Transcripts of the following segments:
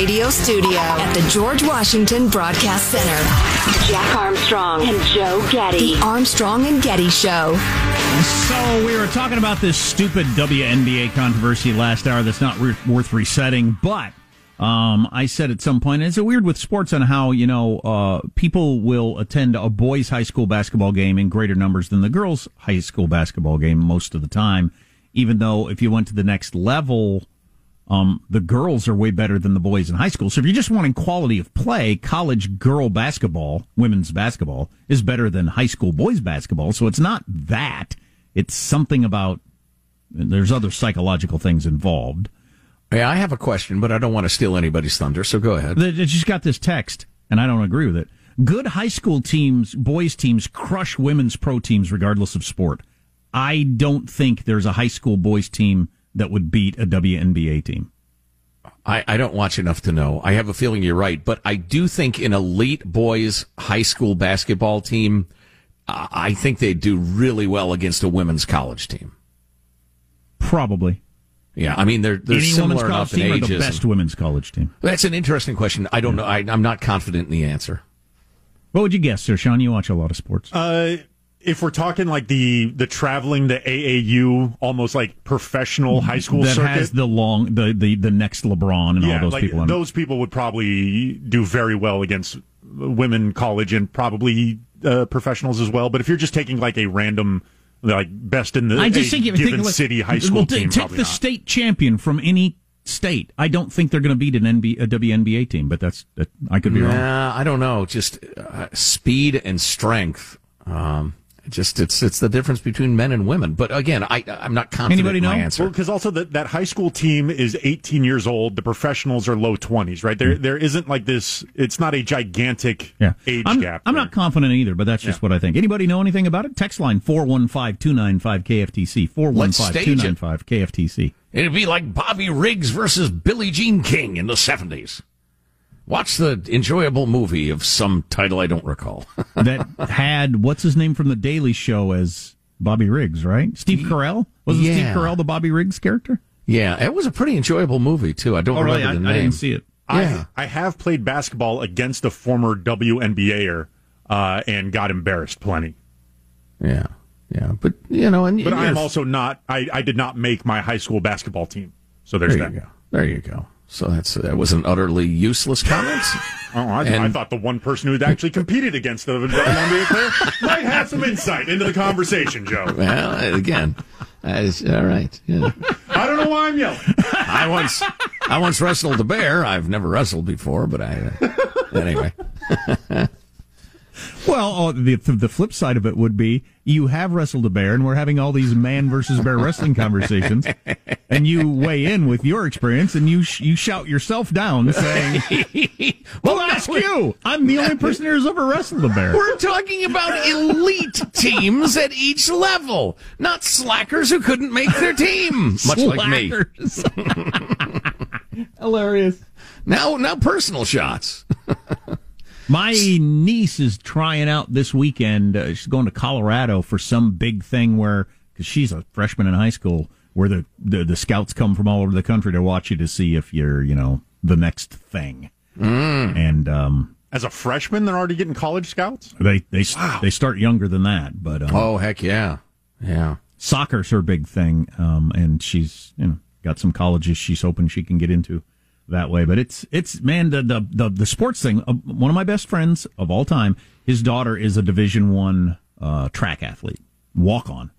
radio studio at the George Washington Broadcast Center. Jack Armstrong and Joe Getty. The Armstrong and Getty Show. So we were talking about this stupid WNBA controversy last hour that's not re- worth resetting, but um, I said at some point, it's weird with sports on how, you know, uh, people will attend a boys' high school basketball game in greater numbers than the girls' high school basketball game most of the time, even though if you went to the next level, um, the girls are way better than the boys in high school. So if you're just wanting quality of play, college girl basketball, women's basketball, is better than high school boys basketball. So it's not that. It's something about, there's other psychological things involved. Yeah, I have a question, but I don't want to steal anybody's thunder, so go ahead. They just got this text, and I don't agree with it. Good high school teams, boys teams, crush women's pro teams regardless of sport. I don't think there's a high school boys team that would beat a WNBA team. I, I don't watch enough to know. I have a feeling you're right, but I do think an elite boys high school basketball team, uh, I think they'd do really well against a women's college team. Probably. Yeah, I mean they're they're Any similar women's college enough in team or ages. the best women's college team. That's an interesting question. I don't know. I, I'm not confident in the answer. What would you guess, sir? Sean, you watch a lot of sports. Uh, if we're talking like the the traveling the AAU, almost like professional high school that circuit, has the long the, the the next LeBron and yeah, all those like people. those people would probably do very well against women college and probably uh, professionals as well. But if you're just taking like a random like best in the I just a think given think, like, city high school well, t- team, take the not. state champion from any state. I don't think they're going to beat an NB, a WNBA team, but that's that, I could be wrong. Nah, I don't know. Just uh, speed and strength. Um, just it's it's the difference between men and women. But again, I I'm not confident Anybody in my know? answer. Well, because also that that high school team is 18 years old. The professionals are low 20s, right? There, mm. there isn't like this. It's not a gigantic. Yeah. age I'm, gap. I'm there. not confident either, but that's just what I think. Anybody know anything about it? Text line 415-295-KFTC. 415-295 KFTC. It'd be like Bobby Riggs versus Billie Jean King in the 70s. Watch the enjoyable movie of some title I don't recall. that had what's his name from the Daily Show as Bobby Riggs, right? Steve Carell was it Steve Yeah. Carell the Bobby Riggs character? yeah, it was a pretty enjoyable movie too. I don't Oh, remember I, the I name. didn't see it. Yeah. I, I have played basketball against a former WNBAer uh, and got embarrassed plenty. Yeah, yeah, but you know, and But I'm also not. I, I did not make my high school basketball team. So there's there that. you go. There you go. So that's that was an utterly useless comment. Oh, I, And- I thought the one person who had actually competed against the WNBA player might have some insight into the conversation, Joe. well, again, all right. Yeah. I don't know why I'm yelling. I once I once wrestled a bear. I've never wrestled before, but I uh, anyway. Well, oh, the the flip side of it would be you have wrestled a bear, and we're having all these man versus bear wrestling conversations, and you weigh in with your experience, and you sh- you shout yourself down, saying, "Well, ask you. I'm the only person here who's ever wrestled a bear." We're talking about elite teams at each level, not slackers who couldn't make their team, much like me. Hilarious. Now, now personal shots. My niece is trying out this weekend. Uh, she's going to Colorado for some big thing where, because she's a freshman in high school, where the, the the scouts come from all over the country to watch you to see if you're, you know, the next thing. And um, As a freshman, they're already getting college scouts. they they they start younger than that, but um, Oh heck yeah, yeah. soccer's her big thing, um, and she's you know got some colleges she's hoping she can get into that way. But it's it's man the the the, the sports thing. Uh, one of my best friends of all time, his daughter is a Division One uh, track athlete, walk on,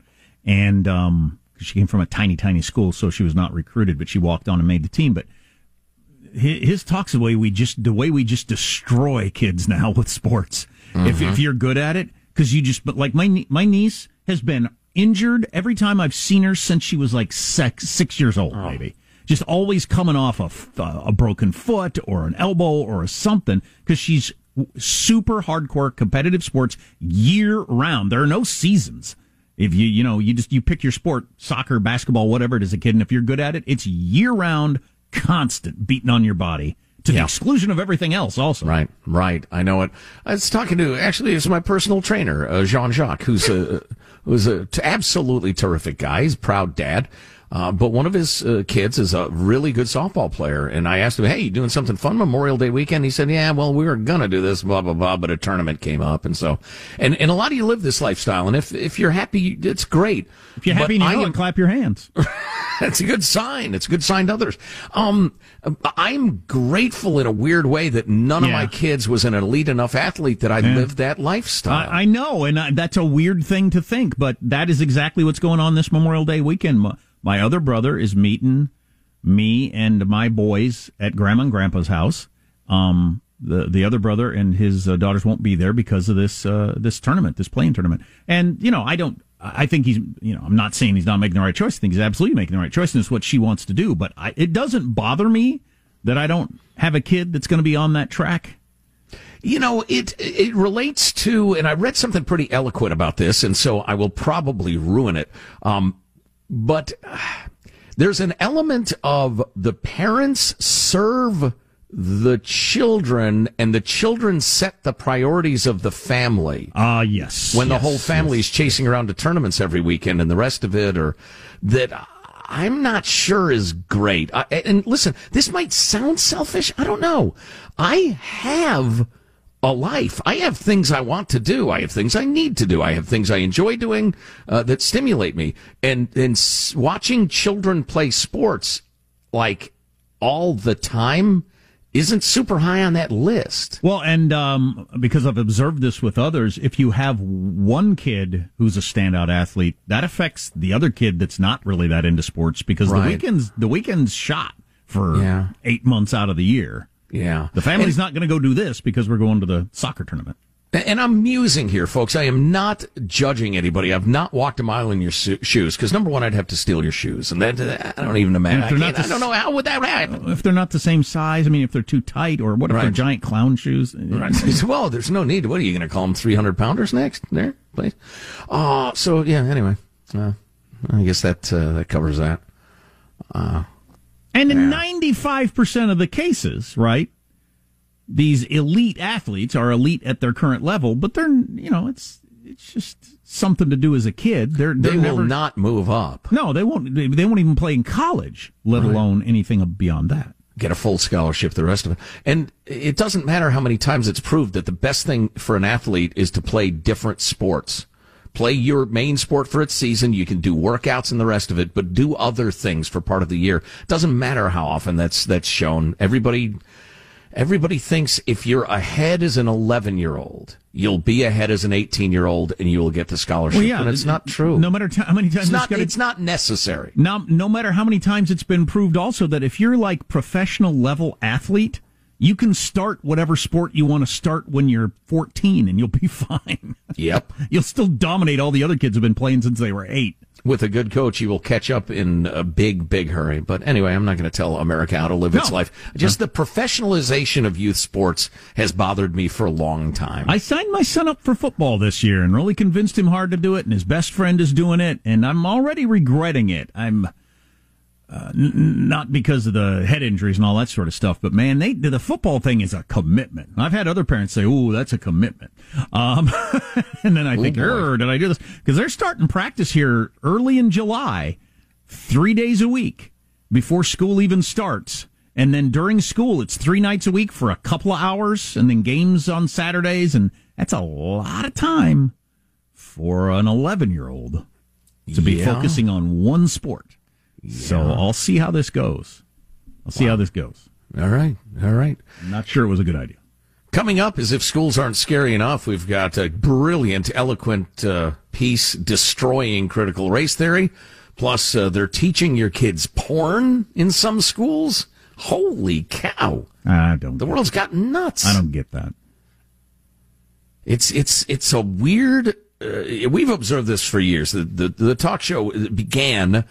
and um, she came from a tiny tiny school, so she was not recruited, but she walked on and made the team. But his, his talks the way we just the way we just destroy kids now with sports. If if you're good at it, because you just but like my my niece has been injured every time I've seen her since she was like six six years old, maybe. Just always coming off a, uh, a broken foot or an elbow or a something because she's super hardcore competitive sports year round. There are no seasons. If you you know you just you pick your sport, soccer, basketball, whatever it is, a kid, and if you're good at it, it's year round, constant beating on your body to the exclusion of everything else. Also, Right, right. I know it. I was talking to actually, it's my personal trainer, uh, Jean Jacques, who's a who's a t- absolutely terrific guy. He's a proud dad. Uh, but one of his uh, kids is a really good softball player. And I asked him, Hey, you doing something fun Memorial Day weekend? He said, Yeah, well, we were going to do this, blah, blah, blah, but a tournament came up. And so, and, and a lot of you live this lifestyle. And if, if you're happy, it's great. If you're happy, you am, clap your hands. that's a good sign. It's a good sign to others. Um, I'm grateful in a weird way that none yeah. of my kids was an elite enough athlete that I yeah. lived that lifestyle. I, I know. And I, that's a weird thing to think, but that is exactly what's going on this Memorial Day weekend my other brother is meeting me and my boys at grandma and grandpa's house. Um, the the other brother and his uh, daughters won't be there because of this uh, this tournament, this playing tournament. And you know, I don't. I think he's. You know, I'm not saying he's not making the right choice. I think he's absolutely making the right choice, and it's what she wants to do. But I, it doesn't bother me that I don't have a kid that's going to be on that track. You know, it it relates to, and I read something pretty eloquent about this, and so I will probably ruin it. Um, but there's an element of the parents serve the children and the children set the priorities of the family. Ah, uh, yes. When yes, the whole family yes. is chasing around to tournaments every weekend and the rest of it, or that I'm not sure is great. I, and listen, this might sound selfish. I don't know. I have a life. I have things I want to do. I have things I need to do. I have things I enjoy doing uh, that stimulate me. And and s- watching children play sports like all the time isn't super high on that list. Well, and um, because I've observed this with others, if you have one kid who's a standout athlete, that affects the other kid that's not really that into sports because right. the weekends the weekends shot for yeah. eight months out of the year. Yeah. The family's and, not going to go do this because we're going to the soccer tournament. And I'm musing here, folks. I am not judging anybody. I've not walked a mile in your shoes because number one, I'd have to steal your shoes, and then uh, I don't even imagine. I, the, I, don't know how would that happen if they're not the same size. I mean, if they're too tight, or what if right. they're giant clown shoes? Right. well, there's no need. What are you going to call them? 300 pounders next? There, please. Uh, so yeah. Anyway, uh, I guess that uh, that covers that. Uh, and in 95% of the cases, right? these elite athletes are elite at their current level, but they're you know it's it's just something to do as a kid. They're, they're they will never, not move up. No, they won't. They, they won't even play in college, let right. alone anything beyond that. Get a full scholarship, the rest of it, and it doesn't matter how many times it's proved that the best thing for an athlete is to play different sports. Play your main sport for its season. You can do workouts and the rest of it, but do other things for part of the year. Doesn't matter how often that's that's shown. Everybody Everybody thinks if you're ahead as an 11 year old, you'll be ahead as an 18 year old and you will get the scholarship. Well, yeah, and it's not true. No matter t- how many times it's not, it's not necessary. No, no matter how many times it's been proved also that if you're like professional level athlete, you can start whatever sport you want to start when you're 14 and you'll be fine. Yep. you'll still dominate all the other kids who've been playing since they were eight with a good coach, he will catch up in a big, big hurry. But anyway, I'm not going to tell America how to live no. its life. Just the professionalization of youth sports has bothered me for a long time. I signed my son up for football this year and really convinced him hard to do it, and his best friend is doing it, and I'm already regretting it. I'm uh, n- not because of the head injuries and all that sort of stuff, but man, they the football thing is a commitment. I've had other parents say, "Oh, that's a commitment," um, and then I think, "Er, did I do this?" Because they're starting practice here early in July, three days a week before school even starts, and then during school, it's three nights a week for a couple of hours, and then games on Saturdays, and that's a lot of time for an eleven-year-old to be yeah. focusing on one sport. Yeah. So I'll see how this goes. I'll see wow. how this goes. All right. All right. I'm not sure it was a good idea. Coming up, as if schools aren't scary enough, we've got a brilliant, eloquent uh, piece destroying critical race theory. Plus, uh, they're teaching your kids porn in some schools. Holy cow! I don't. The world's got nuts. I don't get that. It's it's it's a weird. Uh, we've observed this for years. The, the the talk show began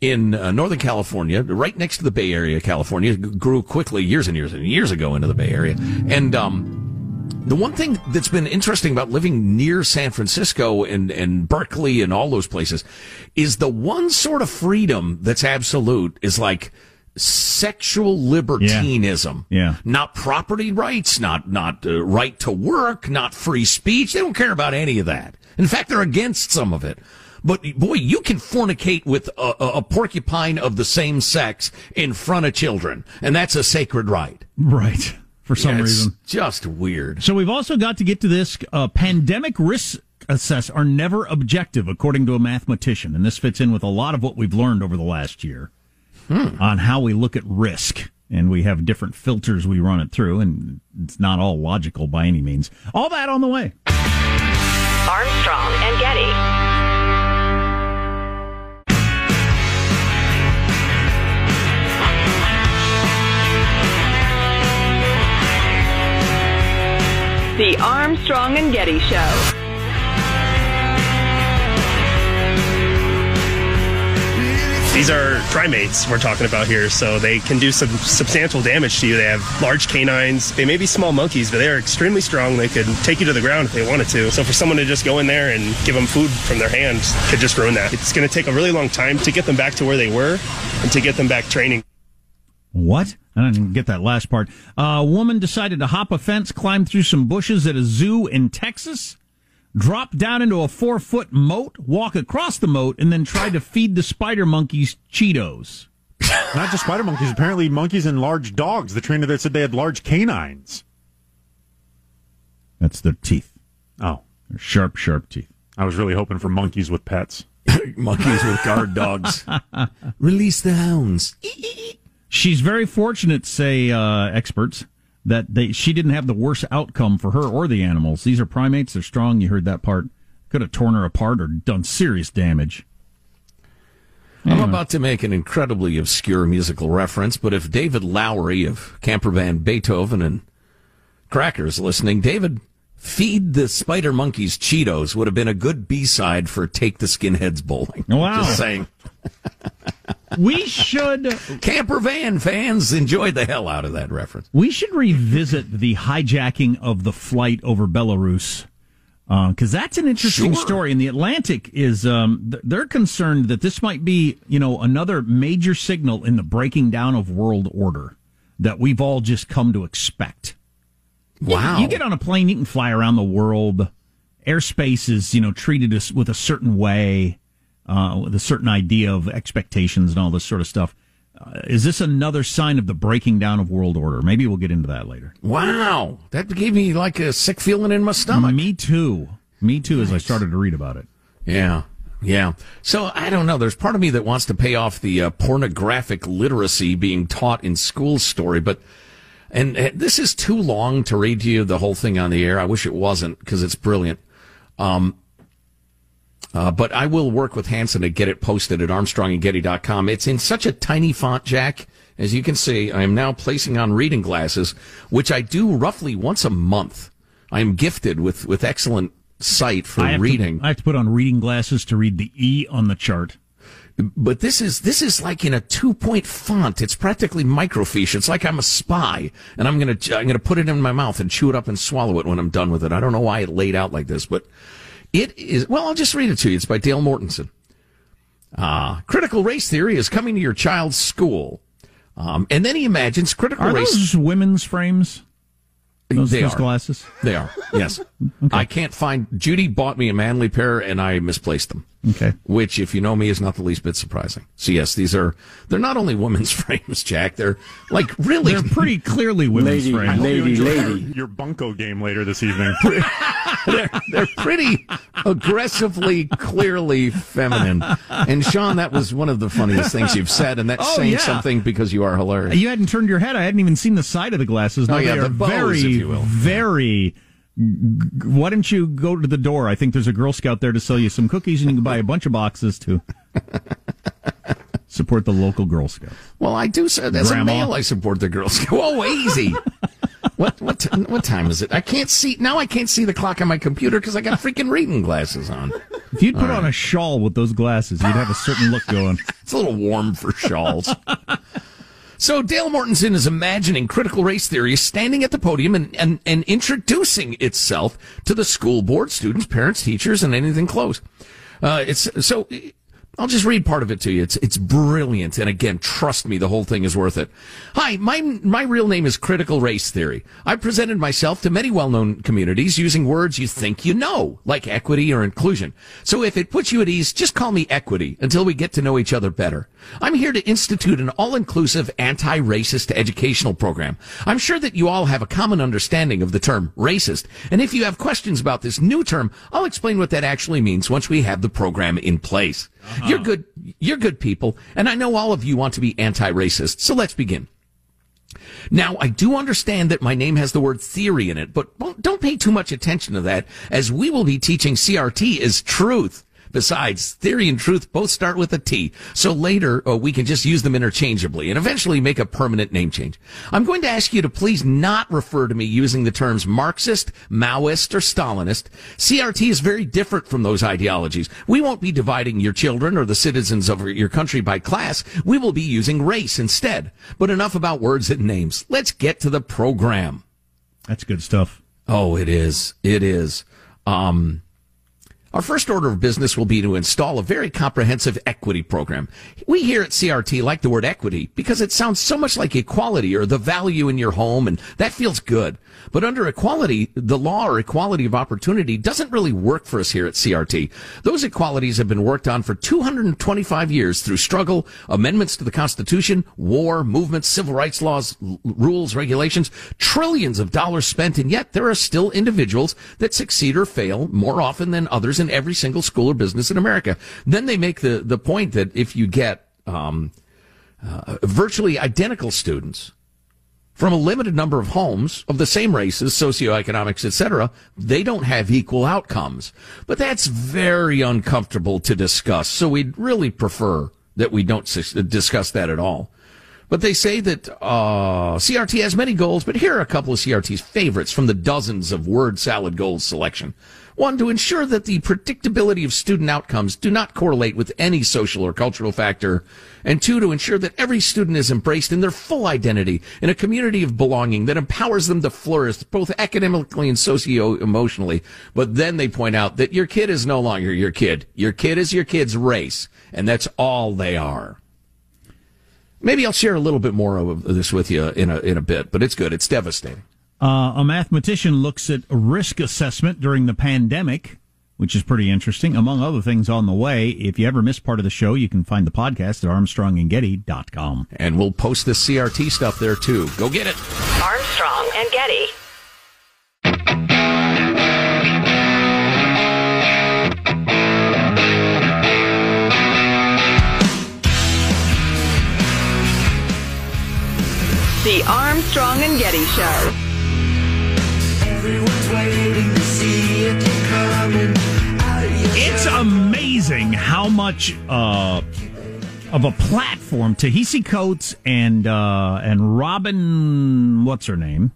in uh, Northern California, right next to the Bay Area, California, grew quickly years and years and years ago into the Bay Area. And um, the one thing that's been interesting about living near San Francisco and, and Berkeley and all those places is the one sort of freedom that's absolute is like sexual libertinism. Yeah. yeah. Not property rights, not, not uh, right to work, not free speech. They don't care about any of that. In fact, they're against some of it. But boy, you can fornicate with a, a porcupine of the same sex in front of children, and that's a sacred right. Right. For some Yeah, it's reason. just weird. So we've also got to get to this. Uh, pandemic risk assess are never objective, according to a mathematician, and this fits in with a lot of what we've learned over the last year on how we look at risk. And we have different filters we run it through, and it's not all logical by any means. All that on the way. Armstrong and Getty. Armstrong and Getty Show. These are primates we're talking about here, so they can do some substantial damage to you. They have large canines. They may be small monkeys, but they are extremely strong. They could take you to the ground if they wanted to. So for someone to just go in there and give them food from their hand could just ruin that. It's going to take a really long time to get them back to where they were and to get them back training. What? I didn't get that last part. a woman decided to hop a fence, climb through some bushes at a zoo in Texas, drop down into a four foot moat, walk across the moat, and then try to feed the spider monkeys Cheetos. Not just spider monkeys, apparently monkeys and large dogs. The trainer there said they had large canines. That's their teeth. Oh, They're sharp, sharp teeth. I was really hoping for monkeys with pets. Monkeys with guard dogs. Release the hounds. She's very fortunate, say uh, experts, that they she didn't have the worst outcome for her or the animals. These are primates; they're strong. You heard that part. Could have torn her apart or done serious damage. I'm about to make an incredibly obscure musical reference, but if David Lowery of Camper Van Beethoven and Crackers listening, David, feed the spider monkeys Cheetos would have been a good B-side for Take the Skinheads Bowling. Wow. Just saying. We should Camper van fans enjoyed the hell out of that reference. we should revisit the hijacking of the flight over Belarus because that's an interesting Sure. story. And the Atlantic is um, th- they're concerned that this might be you know another major signal in the breaking down of world order that we've all just come to expect. Wow. You get on a plane, you can fly around the world. Airspace is, you know, treated with a certain way, uh, with a certain idea of expectations and all this sort of stuff. Uh, is this another sign of the breaking down of world order? Maybe we'll get into that later. wow. That gave me like a sick feeling in my stomach. Me too. Me too. As I started to read about it. Yeah. Yeah. So I don't know. There's part of me that wants to pay off the uh, pornographic literacy being taught in school story, but and uh, this is too long to read to you the whole thing on the air. I wish it wasn't because it's brilliant. Um, uh, but I will work with Hanson to get it posted at armstrongandgetty.com. It's in such a tiny font, Jack. As you can see, I am now placing on reading glasses, which I do roughly once a month. I am gifted with, with excellent sight for I reading. To, I have to put on reading glasses to read the E on the chart. But this is this is like in a two point font. It's practically microfiche. It's like I'm a spy, and I'm gonna I'm gonna put it in my mouth and chew it up and swallow it when I'm done with it. I don't know why it laid out like this, but it is. Well, I'll just read it to you. It's by Dale Mortensen. Uh, critical race theory is coming to your child's school, um, and then he imagines critical Are race. those women's frames? Those, they those are. glasses? They are. Yes. I can't find. Judy bought me a manly pair, and I misplaced them. Okay. which, if you know me, is not the least bit surprising. So yes, these are they're not only women's frames, Jack. They're like really They're pretty clearly women's Lady, frames. lady, You lady. Your, your bunko game later this evening. they're, they're pretty aggressively, clearly feminine. And Sean, that was one of the funniest things you've said, and that's Oh, saying yeah. something because you are hilarious. You hadn't turned your head. I hadn't even seen the side of the glasses. No, Oh, yeah, they the are bows, very, if you will. very. Why don't you go to the door? I think there's a Girl Scout there to sell you some cookies, and you can buy a bunch of boxes to support the local Girl Scout. Well, I do. say As Grandma. a male, I support the Girl Scout. Whoa, easy. what what t- what time is it? I can't see now. I can't see the clock on my computer because I got freaking reading glasses on. If you'd put on a shawl with those glasses, you'd have a certain look going. It's a little warm for shawls. So Dale Mortensen is imagining critical race theory standing at the podium and, and, and introducing itself to the school board, students, parents, teachers, and anything close. Uh, it's so I'll just read part of it to you. It's it's brilliant, and again, trust me, the whole thing is worth it. Hi, my my real name is Critical Race Theory. I've presented myself to many well-known communities using words you think you know, like equity or inclusion. So if it puts you at ease, just call me Equity until we get to know each other better. I'm here to institute an all-inclusive anti-racist educational program. I'm sure that you all have a common understanding of the term racist, and if you have questions about this new term, I'll explain what that actually means once we have the program in place. Uh-huh. You're good. You're good people. And I know all of you want to be anti-racist. So let's begin. Now, I do understand that my name has the word theory in it, but don't pay too much attention to that as we will be teaching CRT as truth. Besides, theory and truth both start with a T, so later uh, we can just use them interchangeably and eventually make a permanent name change. I'm going to ask you to please not refer to me using the terms Marxist, Maoist, or Stalinist. CRT is very different from those ideologies. We won't be dividing your children or the citizens of your country by class. We will be using race instead. But enough about words and names. Let's get to the program. That's good stuff. Oh, it is. It is. Um, our first order of business will be to install a very comprehensive equity program. We here at CRT like the word equity because it sounds so much like equality or the value in your home, and that feels good. But under equality, the law or equality of opportunity doesn't really work for us here at CRT. Those equalities have been worked on for 225 years through struggle, amendments to the Constitution, war, movements, civil rights laws, l- rules, regulations, trillions of dollars spent, and yet there are still individuals that succeed or fail more often than others in every single school or business in America. Then they make the, the point that if you get um, uh, virtually identical students, from a limited number of homes of the same races, socioeconomics, etc., they don't have equal outcomes. But that's very uncomfortable to discuss. So we'd really prefer that we don't discuss that at all. But they say that uh, CRT has many goals, but here are a couple of CRT's favorites from the dozens of word salad goals selection. One, to ensure that the predictability of student outcomes do not correlate with any social or cultural factor. And two, to ensure that every student is embraced in their full identity in a community of belonging that empowers them to flourish both academically and socio-emotionally. But then they point out that your kid is no longer your kid. Your kid is your kid's race. And that's all they are. Maybe I'll share a little bit more of this with you in a, in a bit, but it's good. It's devastating. Uh, a mathematician looks at risk assessment during the pandemic, which is pretty interesting. Among other things on the way, if you ever miss part of the show, you can find the podcast at armstrongandgetty.com. And we'll post the CRT stuff there too. Go get it. Armstrong and Getty. The Armstrong and Getty Show. Amazing how much uh, of a platform Ta-Nehisi Coates and uh, and Robin, what's her name,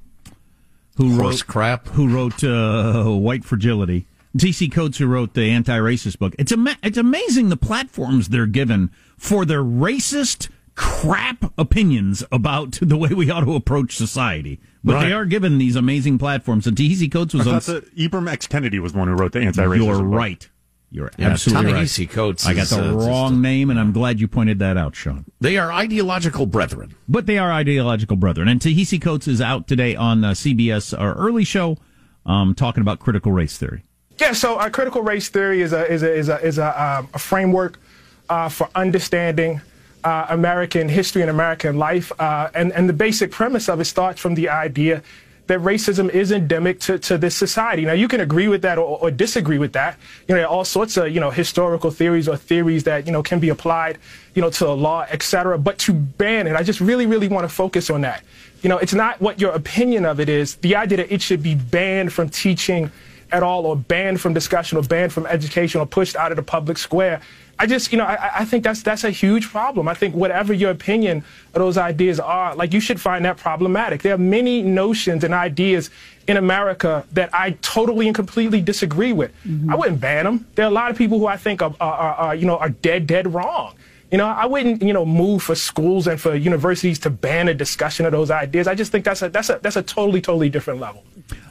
who Horse wrote crap, who wrote uh, White Fragility. Ta-Nehisi Coates, who wrote the anti-racist book. It's ama- it's amazing the platforms they're given for their racist crap opinions about the way we ought to approach society. But right. they are given these amazing platforms. And Ta-Nehisi Coates was I on. That Ibram X. Kendi was the one who wrote the anti-racism. You're right. You're yeah, absolutely right. Coates. I got the uh, wrong name, and I'm glad you pointed that out, Sean. They are ideological brethren, but they are ideological brethren. And Ta-Nehisi Coates is out today on uh, CBS, our early show, um, talking about critical race theory. Yeah, so uh, critical race theory is a is a is a, is a, um, a framework uh, for understanding uh, American history and American life. Uh, and, and the basic premise of it starts from the idea that racism is endemic to, to this society. Now, you can agree with that or, or disagree with that. You know, there are all sorts of, you know, historical theories or theories that, you know, can be applied, you know, to the law, et cetera. But to ban it, I just really, really want to focus on that. You know, it's not what your opinion of it is. The idea that it should be banned from teaching at all or banned from discussion or banned from education or pushed out of the public square I just, you know, I, I, think that's that's a huge problem. I think whatever your opinion of those ideas are, like you should find that problematic. There are many notions and ideas in America that I totally and completely disagree with. Mm-hmm. I wouldn't ban them. There are a lot of people who I think are, are, are, you know, are dead, dead wrong. You know, I wouldn't, you know, move for schools and for universities to ban a discussion of those ideas. I just think that's a that's a that's a totally totally different level.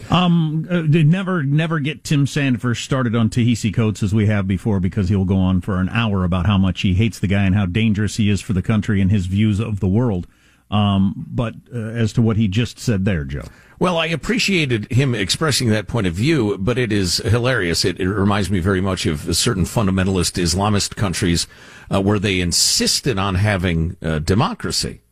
Um, uh, never, never get Tim Sandefur started on Ta-Nehisi Coates as we have before because he'll go on for an hour about how much he hates the guy and how dangerous he is for the country and his views of the world. Um, but uh, as to what he just said there, Joe. Well, I appreciated him expressing that point of view, but it is hilarious. It, it reminds me very much of certain fundamentalist Islamist countries uh, where they insisted on having uh, democracy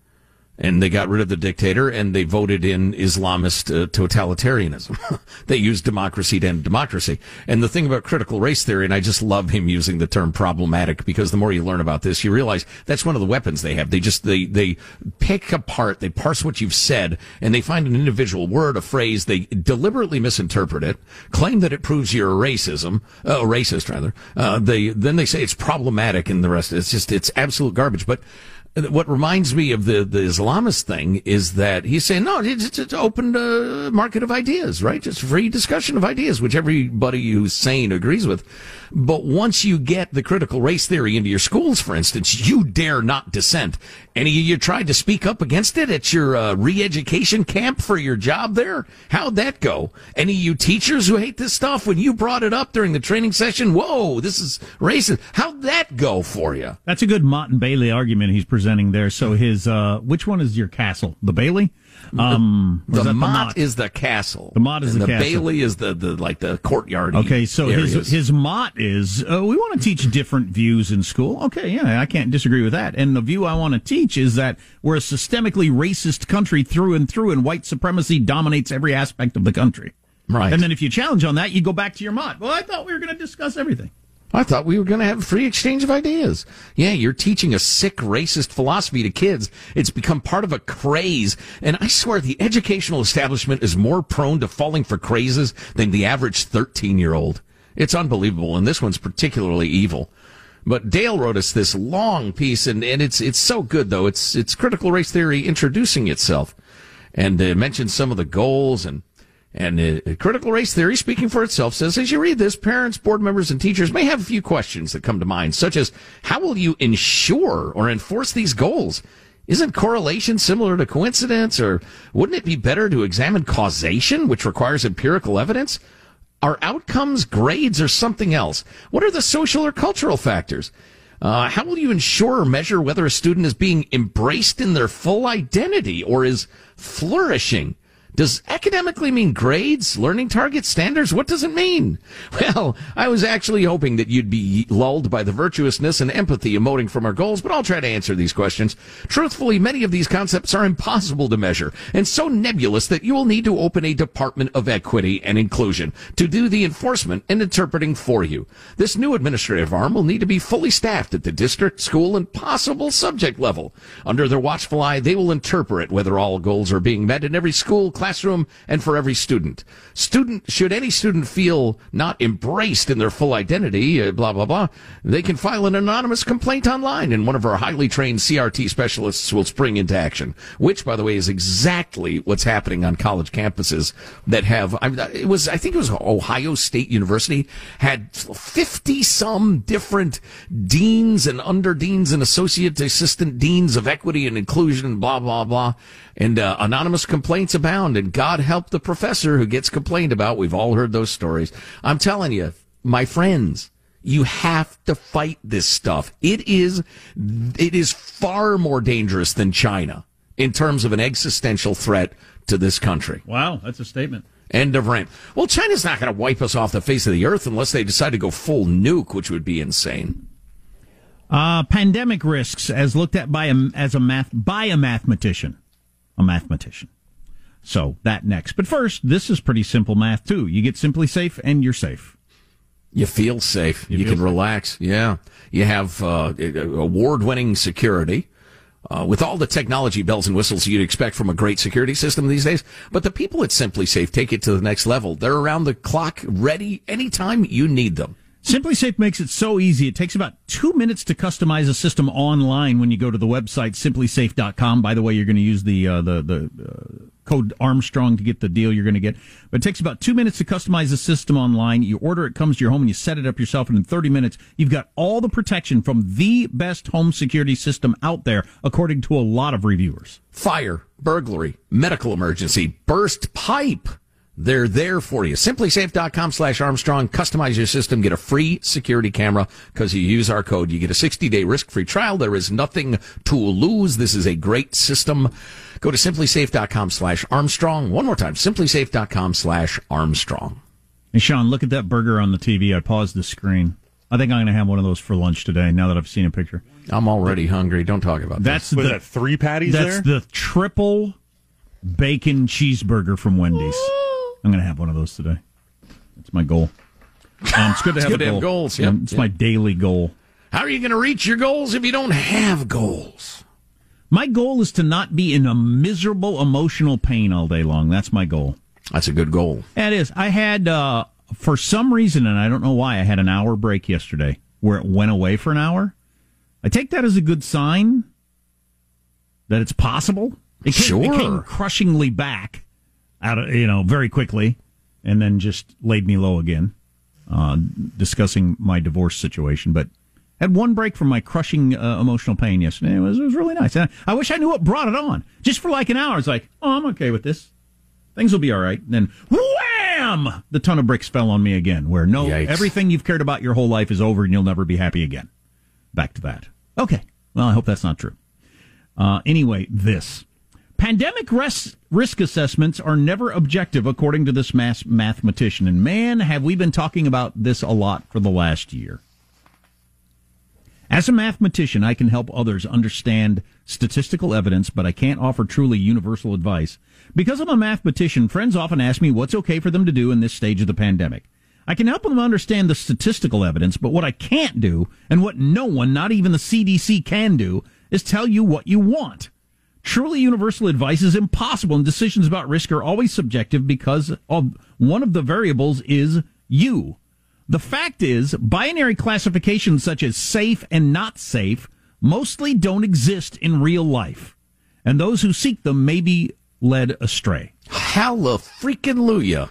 and they got rid of the dictator and they voted in Islamist uh, totalitarianism. they used democracy to end democracy. And the thing about critical race theory, and I just love him using the term problematic because the more you learn about this, you realize that's one of the weapons they have. They just, they, they pick apart, they parse what you've said and they find an individual word, a phrase, they deliberately misinterpret it, claim that it proves you're a racism, uh, a racist rather. Uh, they, then they say it's problematic and the rest, it's just, it's absolute garbage. But what reminds me of the, the Islamist thing is that he's saying, no, it's, it's open uh, market of ideas, right? Just free discussion of ideas, which everybody who's sane agrees with. But once you get the critical race theory into your schools, for instance, you dare not dissent. Any of you tried to speak up against it at your uh, re-education camp for your job there? How'd that go? Any of you teachers who hate this stuff when you brought it up during the training session? Whoa, this is racist. How'd that go for you? That's a good Motte and Bailey argument he's presenting there. So his, uh, which one is your castle? The Bailey? Um, the, the Motte is the castle. The Motte is the, the castle. Bailey is the, the like the courtyard. Okay, so areas. his his Motte is uh, we want to teach different views in school. Okay, yeah, I can't disagree with that. And the view I want to teach is that we're a systemically racist country through and through, and white supremacy dominates every aspect of the country. Right. And then if you challenge on that, you go back to your Motte. Well, I thought we were going to discuss everything. I thought we were going to have a free exchange of ideas. Yeah, you're teaching a sick racist philosophy to kids. It's become part of a craze. And I swear the educational establishment is more prone to falling for crazes than the average 13 year old. It's unbelievable. And this one's particularly evil. But Dale wrote us this long piece and, and it's, it's so good though. It's, it's critical race theory introducing itself and uh, mentions some of the goals and and uh, critical race theory, speaking for itself, says as you read this, parents, board members, and teachers may have a few questions that come to mind, such as how will you ensure or enforce these goals? Isn't correlation similar to coincidence, or wouldn't it be better to examine causation, which requires empirical evidence? Are outcomes grades or something else? What are the social or cultural factors? Uh, how will you ensure or measure whether a student is being embraced in their full identity or is flourishing? Does academically mean grades, learning targets, standards? What does it mean? Well, I was actually hoping that you'd be lulled by the virtuousness and empathy emoting from our goals, but I'll try to answer these questions. Truthfully, many of these concepts are impossible to measure and so nebulous that you will need to open a Department of Equity and Inclusion to do the enforcement and interpreting for you. This new administrative arm will need to be fully staffed at the district, school, and possible subject level. Under their watchful eye, they will interpret whether all goals are being met in every school, classroom and for every student. Student, should any student feel not embraced in their full identity, uh, blah, blah, blah, they can file an anonymous complaint online and one of our highly trained CRT specialists will spring into action, which, by the way, is exactly what's happening on college campuses that have, I, it was, I think it was Ohio State University had 50 some different deans and under deans and associate assistant deans of equity and inclusion, blah, blah, blah. And uh, anonymous complaints abound, and God help the professor who gets complained about. We've all heard those stories. I'm telling you, my friends, you have to fight this stuff. It is, it is far more dangerous than China in terms of an existential threat to this country. Wow, that's a statement. End of rant. Well, China's not going to wipe us off the face of the earth unless they decide to go full nuke, which would be insane. Uh, pandemic risks as looked at by a, as a math by a mathematician a mathematician. So that next. But first, this is pretty simple math too. You get SimpliSafe and you're safe. You feel safe. You, you feel can safe. relax. Yeah. You have uh, award winning security. Uh, with all the technology bells and whistles you'd expect from a great security system these days. But the people at SimpliSafe take it to the next level. They're around the clock, ready anytime you need them. SimpliSafe makes it so easy. It takes about two minutes to customize a system online when you go to the website simplisafe.com. By the way, you're going to use the uh, the the uh, code Armstrong to get the deal you're going to get. But it takes about two minutes to customize a system online. You order it, comes to your home, and you set it up yourself. And in 30 minutes, you've got all the protection from the best home security system out there, according to a lot of reviewers. Fire, burglary, medical emergency, burst pipe They're there for you. Simplisafe.com slash Armstrong. Customize your system. Get a free security camera because you use our code. You get a 60 day risk free trial. There is nothing to lose. This is a great system. Go to simplisafe.com slash Armstrong. One more time. Simplisafe.com slash Armstrong. Hey, Sean, look at that burger on the TV. I paused the screen. I think I'm going to have one of those for lunch today. Now that I've seen a picture, I'm already hungry. Don't talk about that's this. The that three patties that's there? the triple bacon cheeseburger from Wendy's. I'm going to have one of those today. That's my goal. Um, it's good to have good to goal. have goals, Yeah, yep, it's yep. my daily goal. How are you going to reach your goals if you don't have goals? My goal is to not be in a miserable emotional pain all day long. That's my goal. That's a good goal. That is. I had, uh, for some reason, and I don't know why, I had an hour break yesterday where it went away for an hour. I take that as a good sign that it's possible. It came, it came crushingly back out of, you know, very quickly and then just laid me low again, uh, discussing my divorce situation. But had one break from my crushing uh, emotional pain yesterday. It was, it was really nice. And I, I wish I knew what brought it on. Just for like an hour, it's like, oh, I'm okay with this. Things will be all right. And then wham! The ton of bricks fell on me again. Where no, Yikes. everything you've cared about your whole life is over, and you'll never be happy again. Back to that. Okay. Well, I hope that's not true. Uh, anyway, this pandemic res- risk assessments are never objective, according to this mass mathematician. And man, have we been talking about this a lot for the last year. As a mathematician, I can help others understand statistical evidence, but I can't offer truly universal advice. Because I'm a mathematician, friends often ask me what's okay for them to do in this stage of the pandemic. I can help them understand the statistical evidence, but what I can't do, and what no one, not even the CDC, can do, is tell you what you want. Truly universal advice is impossible, and decisions about risk are always subjective because of one of the variables is you. The fact is, binary classifications such as safe and not safe mostly don't exist in real life, and those who seek them may be led astray. Hallelujah. freaking Luya.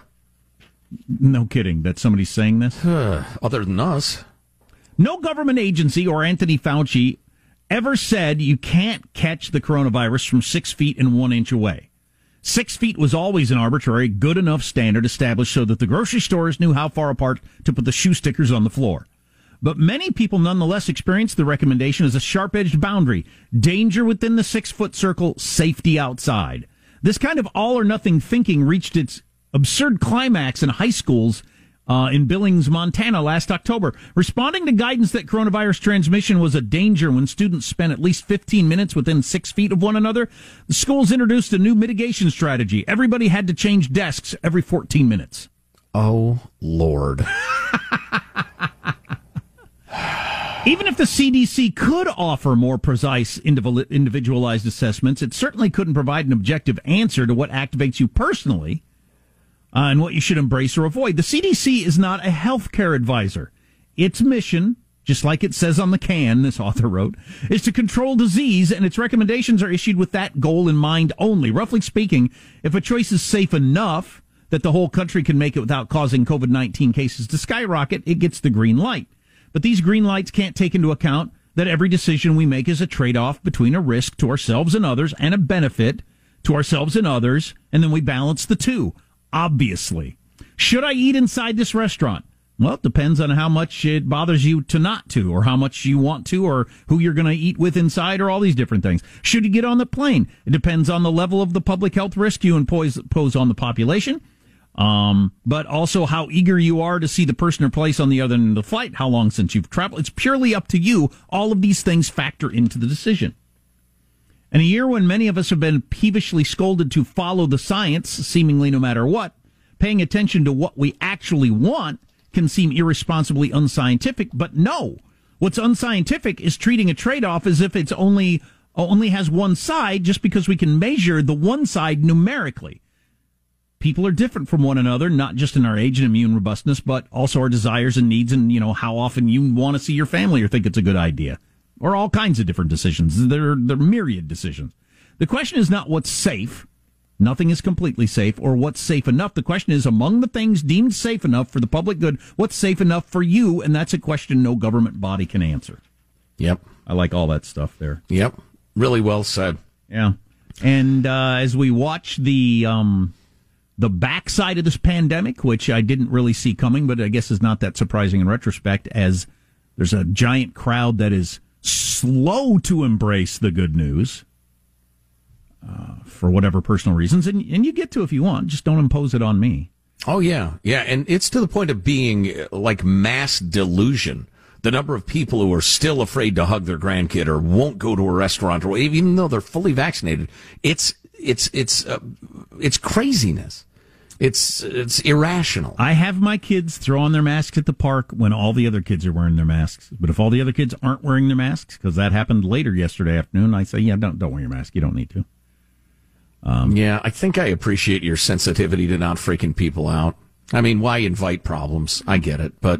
No kidding that somebody's saying this. Other than us. No government agency or Anthony Fauci ever said you can't catch the coronavirus from six feet and one inch away. Six feet was always an arbitrary, good enough standard established so that the grocery stores knew how far apart to put the shoe stickers on the floor. But many people nonetheless experience the recommendation as a sharp edged boundary. Danger within the six foot circle, safety outside. This kind of all or nothing thinking reached its absurd climax in high schools uh, in Billings, Montana last October. Responding to guidance that coronavirus transmission was a danger when students spent at least 15 minutes within six feet of one another, the schools introduced a new mitigation strategy. Everybody had to change desks every 14 minutes. Oh, Lord. Even if the CDC could offer more precise individualized assessments, it certainly couldn't provide an objective answer to what activates you personally uh, and what you should embrace or avoid. The CDC is not a healthcare advisor. Its mission, just like it says on the can, this author wrote, is to control disease, and its recommendations are issued with that goal in mind only. Roughly speaking, if a choice is safe enough that the whole country can make it without causing COVID 19 cases to skyrocket, it gets the green light. But these green lights can't take into account that every decision we make is a trade off between a risk to ourselves and others and a benefit to ourselves and others, and then we balance the two, obviously. Should I eat inside this restaurant? Well, it depends on how much it bothers you to not to, or how much you want to, or who you're going to eat with inside, or all these different things. Should you get on the plane? It depends on the level of the public health risk you impose, pose on the population um, but also how eager you are to see the person or place on the other end of the flight, how long since you've traveled. It's purely up to you. All of these things factor into the decision. In a year when many of us have been peevishly scolded to follow the science, seemingly no matter what, paying attention to what we actually want can seem irresponsibly unscientific, but no. What's unscientific is treating a trade-off as if it's only only has one side just because we can measure the one side numerically people are different from one another, not just in our age and immune robustness, but also our desires and needs and, you know, how often you want to see your family or think it's a good idea. Or all kinds of different decisions. They're, they're myriad decisions. The question is not what's safe. Nothing is completely safe or what's safe enough. The question is among the things deemed safe enough for the public good, what's safe enough for you? And that's a question no government body can answer. Yep. I like all that stuff there. Yep. Really well said. Yeah. And uh, as we watch the um, the backside of this pandemic, which I didn't really see coming, but I guess is not that surprising in retrospect, as there's a giant crowd that is slow to embrace the good news uh, for whatever personal reasons, and and you get to if you want, just don't impose it on me. Oh yeah, yeah, and it's to the point of being uh, like mass delusion. The number of people who are still afraid to hug their grandkid or won't go to a restaurant or even though they're fully vaccinated, it's it's it's uh, it's craziness. It's it's irrational. I have my kids throw on their masks at the park when all the other kids are wearing their masks. But if all the other kids aren't wearing their masks, because that happened later yesterday afternoon, I say, yeah, don't don't wear your mask. You don't need to. Um, yeah, I think I appreciate your sensitivity to not freaking people out. I mean, why invite problems? I get it, but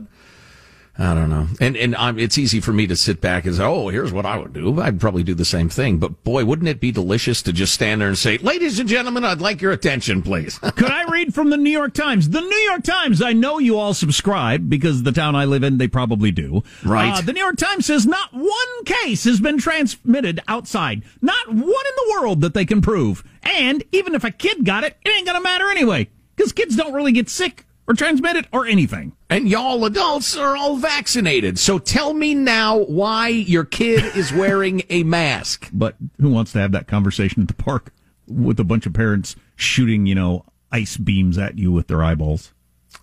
I don't know. And and I'm, it's easy for me to sit back and say, "Oh, here's what I would do." I'd probably do the same thing. But boy, wouldn't it be delicious to just stand there and say, "Ladies and gentlemen, I'd like your attention, please." Could I read from the New York Times? The New York Times. I know you all subscribe because the town I live in, they probably do. Right. Uh, the New York Times says not one case has been transmitted outside. Not one in the world that they can prove. And even if a kid got it, it ain't gonna matter anyway because kids don't really get sick or transmit it or anything. And y'all adults are all vaccinated. So tell me now why your kid is wearing a mask. But who wants to have that conversation at the park with a bunch of parents shooting, you know, ice beams at you with their eyeballs?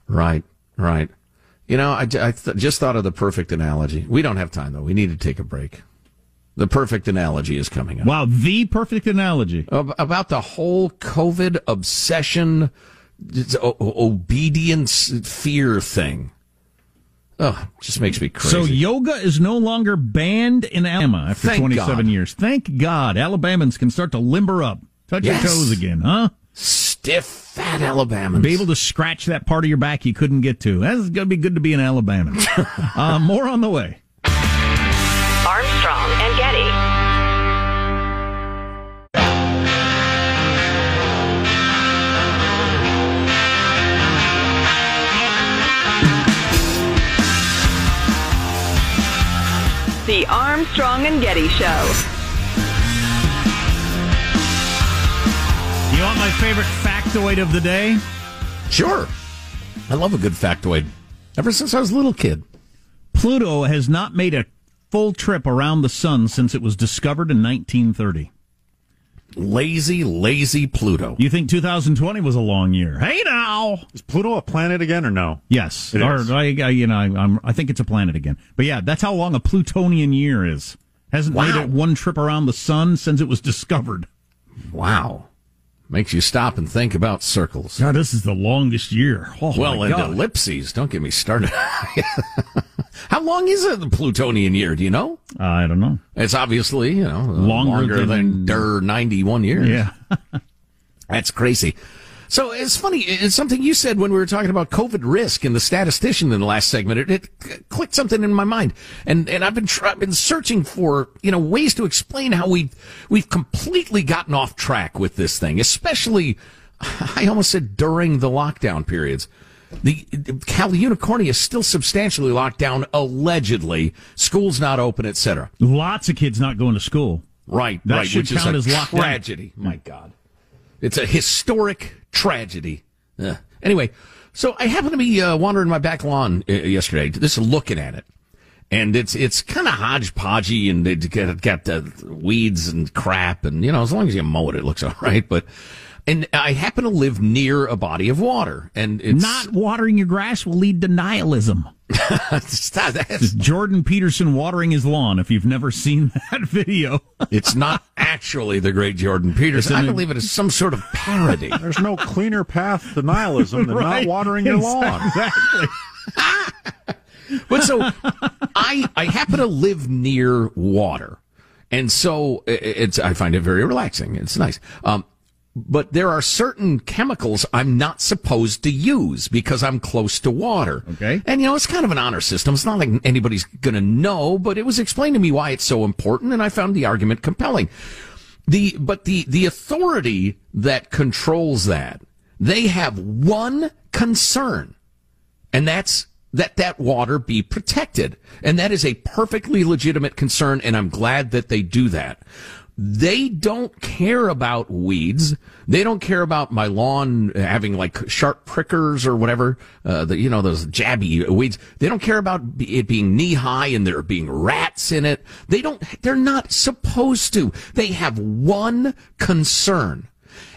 Right, right. You know, I, I th- just thought of the perfect analogy. We don't have time, though. We need to take a break. The perfect analogy is coming up. Wow, the perfect analogy. About the whole COVID obsession obedience fear thing. Oh, just makes me crazy. So yoga is no longer banned in Alabama after Thank 27 God. years. Thank God. Alabamans can start to limber up, touch Yes. your toes again, huh? Stiff, fat Alabamans. Be able to scratch that part of your back you couldn't get to. That's going to be good to be an Alabaman. uh, more on the way. The Armstrong and Getty Show. You want my favorite factoid of the day? Sure. I love a good factoid. Ever since I was a little kid. Pluto has not made a full trip around the sun since it was discovered in 1930. Lazy, lazy Pluto. You think 2020 was a long year? Hey now. Is Pluto a planet again or no? Yes, It or is. I, I, you know, I, I'm, I think it's a planet again. But yeah, that's how long a Plutonian year is. Hasn't made it one trip around the sun since it was discovered. Wow. Makes you stop and think about circles. Now this is the longest year. Oh well, and God. ellipses. Don't get me started. How long is it a Plutonian year? Do you know? I don't know. It's obviously, you know, uh, Longer longer, than- than, der 91 years. Yeah. That's crazy. So it's funny. It's something you said when we were talking about COVID risk and the statistician in the last segment. It, it clicked something in my mind, and and I've been tr- I've been searching for you know ways to explain how we we've completely gotten off track with this thing, especially I almost said during the lockdown periods. The Cal Unicornia is still substantially locked down, allegedly. Schools not open, etc. Lots of kids not going to school. Right, That right, should which is count a as tragedy. My God, it's a historic tragedy. Ugh. Anyway, so I happened to be uh, wandering my back lawn uh, yesterday, just looking at it, and it's it's kind of hodgepodgey, and it got, got the weeds and crap, and you know, as long as you mow it, it looks all right. But and I happen to live near a body of water, and it's Not watering your grass will lead to nihilism. Stop, that's- Jordan Peterson watering his lawn. If you've never seen that video, it's not actually the great Jordan Peterson. I believe it is some sort of parody. There's no cleaner path to nihilism than Right. not watering your lawn. Exactly. But so I I happen to live near water, and so i- it's I find it very relaxing. It's nice. Um, but there are certain chemicals I'm not supposed to use because I'm close to water. Okay. And you know, it's kind of an honor system. It's not like anybody's going to know, but it was explained to me why it's so important, and I found the argument compelling. The but the the authority that controls that they have one concern, and that's that that water be protected, and that is a perfectly legitimate concern, and I'm glad that they do that. They don't care about weeds. They don't care about my lawn having like sharp prickers or whatever, uh, the, you know, those jabby weeds. They don't care about it being knee high and there being rats in it. They don't, they're not supposed to. They have one concern.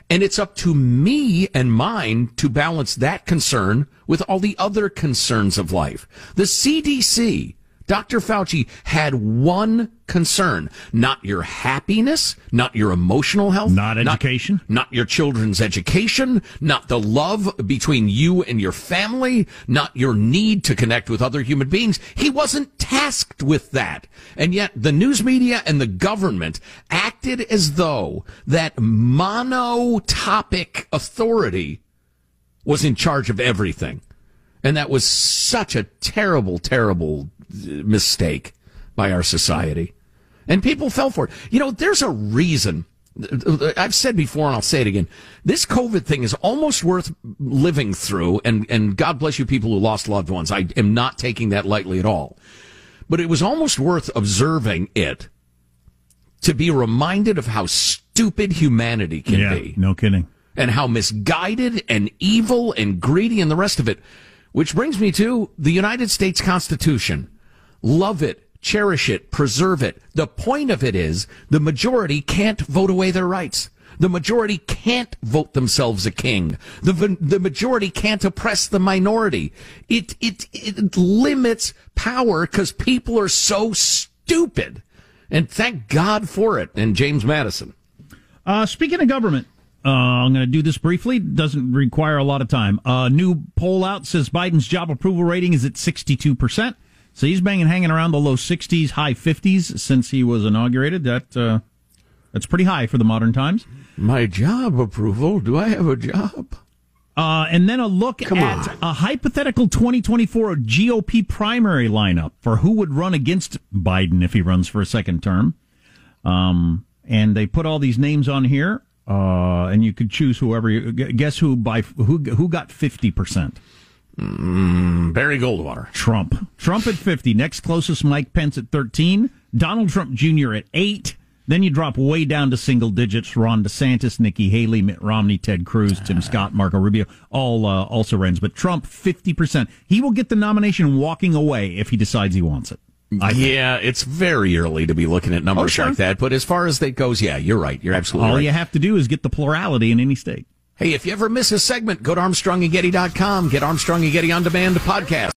And it's up to me and mine to balance that concern with all the other concerns of life. The CDC Dr. Fauci had one concern, not your happiness, not your emotional health, not education, not, not, your children's education, not the love between you and your family, not your need to connect with other human beings. He wasn't tasked with that. And yet the news media and the government acted as though that monotopic authority was in charge of everything. And that was such a terrible, terrible mistake by our society. And people fell for it. You know, there's a reason. I've said before and I'll say it again. This COVID thing is almost worth living through and, and God bless you people who lost loved ones. I am not taking that lightly at all. But it was almost worth observing it to be reminded of how stupid humanity can yeah, be. No kidding. And how misguided and evil and greedy and the rest of it. Which brings me to the United States Constitution love it, cherish it, preserve it. The point of it is the majority can't vote away their rights. The majority can't vote themselves a king. The, the majority can't oppress the minority. It, it, it limits power because people are so stupid. And thank God for it. And James Madison. Uh, speaking of government, uh, I'm going to do this briefly. Doesn't require a lot of time. A uh, new poll out says Biden's job approval rating is at 62 percent. So he's been hanging around the low 60s, high 50s since he was inaugurated. That uh, that's pretty high for the modern times. My job approval? Do I have a job? Uh, and then a look Come at on. a hypothetical 2024 GOP primary lineup for who would run against Biden if he runs for a second term. Um, and they put all these names on here, uh, and you could choose whoever. You, guess who by who who got 50 percent. Mm, Barry Goldwater. Trump. Trump at 50. Next closest, Mike Pence at 13. Donald Trump Jr. at 8. Then you drop way down to single digits. Ron DeSantis, Nikki Haley, Mitt Romney, Ted Cruz, Tim Scott, Marco Rubio, all uh, also runs. But Trump, 50%. He will get the nomination walking away if he decides he wants it. I yeah, think. it's very early to be looking at numbers oh, sure. like that. But as far as that goes, yeah, you're right. You're absolutely all right. you have to do is get the plurality in any state. Hey, if you ever miss a segment, go to ArmstrongandGetty.com. Get Armstrong and Getty on demand podcast.